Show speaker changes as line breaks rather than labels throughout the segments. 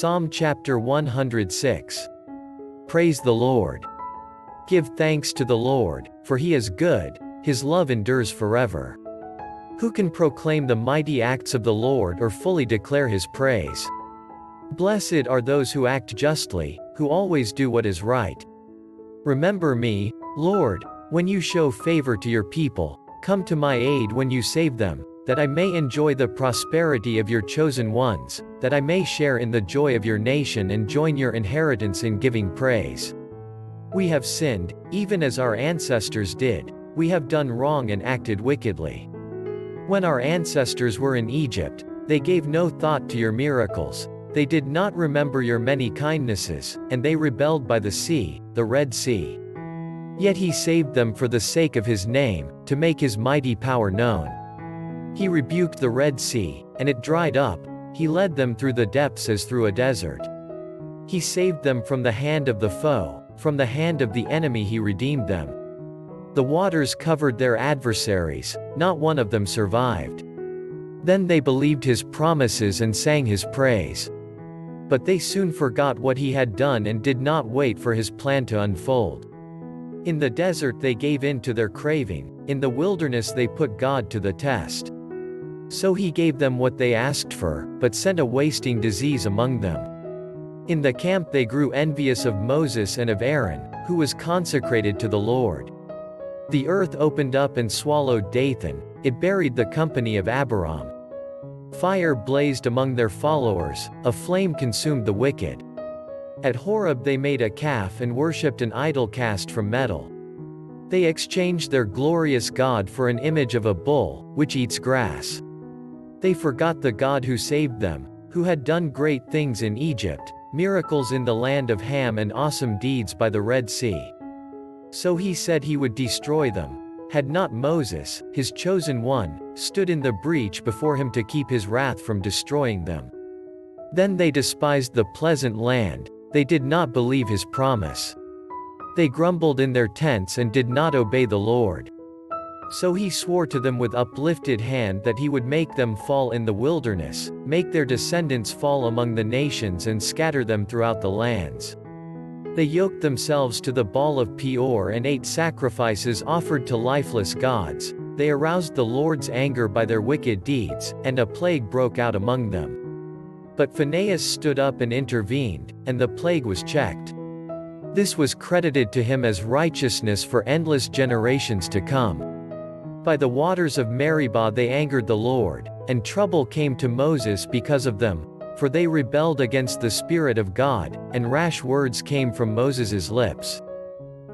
Psalm chapter 106. Praise the Lord. Give thanks to the Lord, for he is good, his love endures forever. Who can proclaim the mighty acts of the Lord or fully declare his praise? Blessed are those who act justly, who always do what is right. Remember me, Lord, when you show favor to your people, come to my aid when you save them, that I may enjoy the prosperity of your chosen ones, that I may share in the joy of your nation and join your inheritance in giving praise. We have sinned, even as our ancestors did, we have done wrong and acted wickedly. When our ancestors were in Egypt, they gave no thought to your miracles, they did not remember your many kindnesses, and they rebelled by the sea, the Red Sea. Yet he saved them for the sake of his name, to make his mighty power known. He rebuked the Red Sea, and it dried up, he led them through the depths as through a desert. He saved them from the hand of the foe, from the hand of the enemy he redeemed them. The waters covered their adversaries, not one of them survived. Then they believed his promises and sang his praise. But they soon forgot what he had done and did not wait for his plan to unfold. In the desert they gave in to their craving, in the wilderness they put God to the test. So he gave them what they asked for, but sent a wasting disease among them. In the camp they grew envious of Moses and of Aaron, who was consecrated to the Lord. The earth opened up and swallowed Dathan, it buried the company of Abiram. Fire blazed among their followers, a flame consumed the wicked. At Horeb they made a calf and worshipped an idol cast from metal. They exchanged their glorious God for an image of a bull, which eats grass. They forgot the God who saved them, who had done great things in Egypt, miracles in the land of Ham and awesome deeds by the Red Sea. So he said he would destroy them, had not Moses, his chosen one, stood in the breach before him to keep his wrath from destroying them. Then they despised the pleasant land, they did not believe his promise. They grumbled in their tents and did not obey the Lord. So he swore to them with uplifted hand that he would make them fall in the wilderness, make their descendants fall among the nations and scatter them throughout the lands. They yoked themselves to the Baal of Peor and ate sacrifices offered to lifeless gods, they aroused the Lord's anger by their wicked deeds, and a plague broke out among them. But Phinehas stood up and intervened, and the plague was checked. This was credited to him as righteousness for endless generations to come. By the waters of Meribah they angered the Lord, and trouble came to Moses because of them, for they rebelled against the Spirit of God, and rash words came from Moses' lips.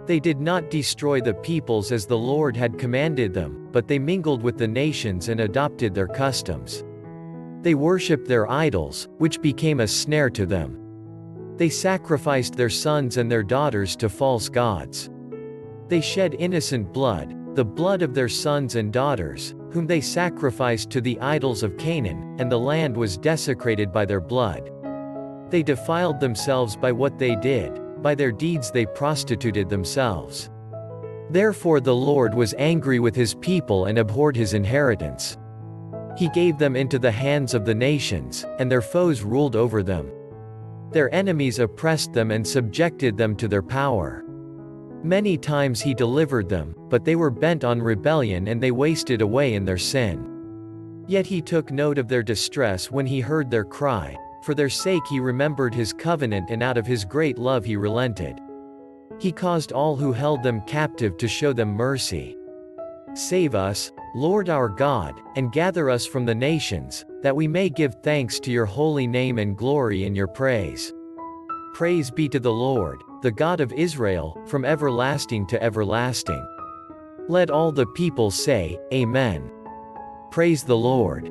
They did not destroy the peoples as the Lord had commanded them, but they mingled with the nations and adopted their customs. They worshipped their idols, which became a snare to them. They sacrificed their sons and their daughters to false gods. They shed innocent blood, the blood of their sons and daughters, whom they sacrificed to the idols of Canaan, and the land was desecrated by their blood. They defiled themselves by what they did, by their deeds they prostituted themselves. Therefore the Lord was angry with his people and abhorred his inheritance. He gave them into the hands of the nations, and their foes ruled over them. Their enemies oppressed them and subjected them to their power. Many times he delivered them, but they were bent on rebellion and they wasted away in their sin. Yet he took note of their distress when he heard their cry, for their sake he remembered his covenant and out of his great love he relented. He caused all who held them captive to show them mercy. Save us, Lord our God, and gather us from the nations, that we may give thanks to your holy name and glory in your praise. Praise be to the Lord, the God of Israel, from everlasting to everlasting. Let all the people say, Amen. Praise the Lord.